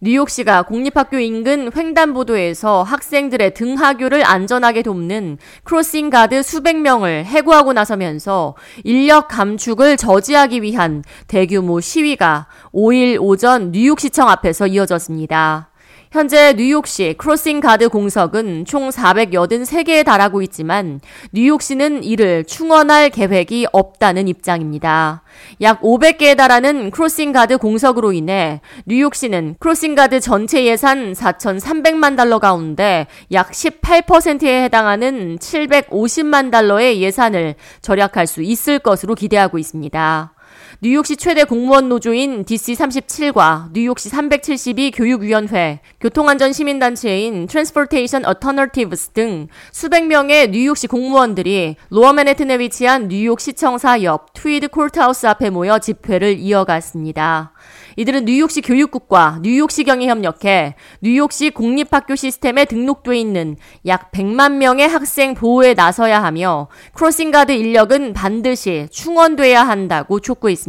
뉴욕시가 공립학교 인근 횡단보도에서 학생들의 등하교를 안전하게 돕는 crossing guard 수백 명을 해고하고 나서면서 인력 감축을 저지하기 위한 대규모 시위가 5일 오전 뉴욕시청 앞에서 이어졌습니다. 현재 뉴욕시 crossing guard 공석은 총 483개에 달하고 있지만 뉴욕시는 이를 충원할 계획이 없다는 입장입니다. 약 500개에 달하는 crossing guard 공석으로 인해 뉴욕시는 crossing guard 전체 예산 4,300만 달러 가운데 약 18%에 해당하는 750만 달러의 예산을 절약할 수 있을 것으로 기대하고 있습니다. 뉴욕시 최대 공무원 노조인 DC37과 뉴욕시 372 교육위원회, 교통안전 시민단체인 Transportation Alternatives 등 수백 명의 뉴욕시 공무원들이 로어 맨해튼에 위치한 뉴욕시청사 옆 Tweed Courthouse 앞에 모여 집회를 이어갔습니다. 이들은 뉴욕시 교육국과 뉴욕시경에 협력해 뉴욕시 공립학교 시스템에 등록돼 있는 약 100만 명의 학생 보호에 나서야 하며 크로싱가드 인력은 반드시 충원돼야 한다고 촉구했습니다.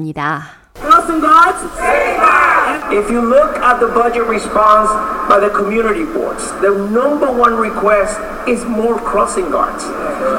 If you look at the budget response by the community boards, the number one request is more crossing guards.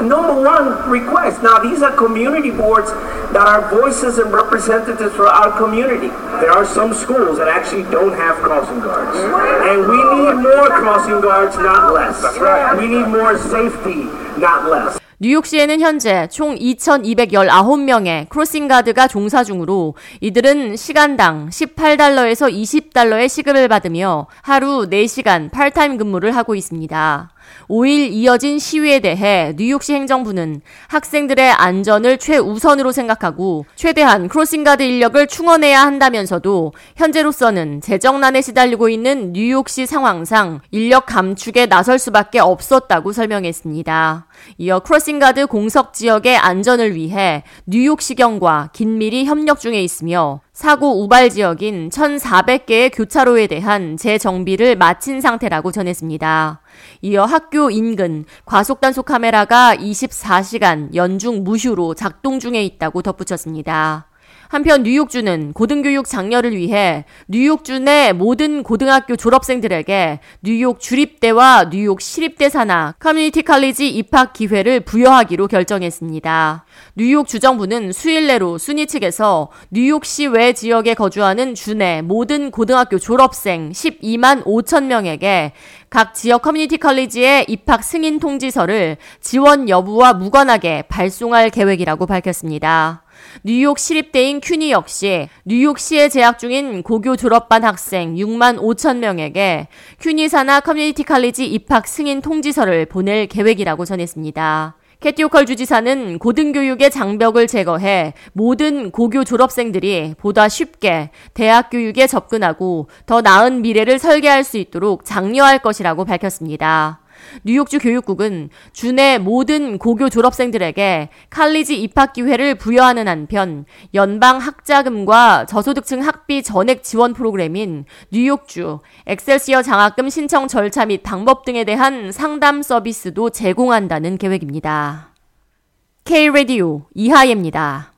Number one request. Now, these are community boards that are voices and representatives for our community. There are some schools that actually don't have crossing guards. And we need more crossing guards, not less. That's right. We need more safety, not less. 뉴욕시에는 현재 총 2,219명의 크로싱 가드가 종사 중으로 이들은 시간당 18달러에서 20달러의 시급을 받으며 하루 4시간 팔타임 근무를 하고 있습니다. 5일 이어진 시위에 대해 뉴욕시 행정부는 학생들의 안전을 최우선으로 생각하고 최대한 crossing guard 인력을 충원해야 한다면서도 현재로서는 재정난에 시달리고 있는 뉴욕시 상황상 인력 감축에 나설 수밖에 없었다고 설명했습니다. 이어 crossing guard 공석 지역의 안전을 위해 뉴욕시경과 긴밀히 협력 중에 있으며 사고 우발 지역인 1,400개의 교차로에 대한 재정비를 마친 상태라고 전했습니다. 이어 학교 인근 과속단속 카메라가 24시간 연중 무휴로 작동 중에 있다고 덧붙였습니다. 한편 뉴욕주는 고등교육 장려를 위해 뉴욕주 내 모든 고등학교 졸업생들에게 뉴욕 주립대와 뉴욕 시립대 산하 커뮤니티 칼리지 입학 기회를 부여하기로 결정했습니다. 뉴욕 주정부는 수일 내로 SUNY 측에서 뉴욕시 외 지역에 거주하는 주내 모든 고등학교 졸업생 12만 5천 명에게 각 지역 커뮤니티 칼리지의 입학 승인 통지서를 지원 여부와 무관하게 발송할 계획이라고 밝혔습니다. 뉴욕 시립대인 CUNY 역시 뉴욕시에 재학 중인 고교 졸업반 학생 6만 5천 명에게 CUNY 산하 커뮤니티 칼리지 입학 승인 통지서를 보낼 계획이라고 전했습니다. 캐시 호컬 주지사는 고등교육의 장벽을 제거해 모든 고교 졸업생들이 보다 쉽게 대학 교육에 접근하고 더 나은 미래를 설계할 수 있도록 장려할 것이라고 밝혔습니다. 뉴욕주 교육국은 주내 모든 고교 졸업생들에게 칼리지 입학 기회를 부여하는 한편 연방 학자금과 저소득층 학비 전액 지원 프로그램인 뉴욕주 엑셀시어 장학금 신청 절차 및 방법 등에 대한 상담 서비스도 제공한다는 계획입니다. K-Radio 이하예입니다.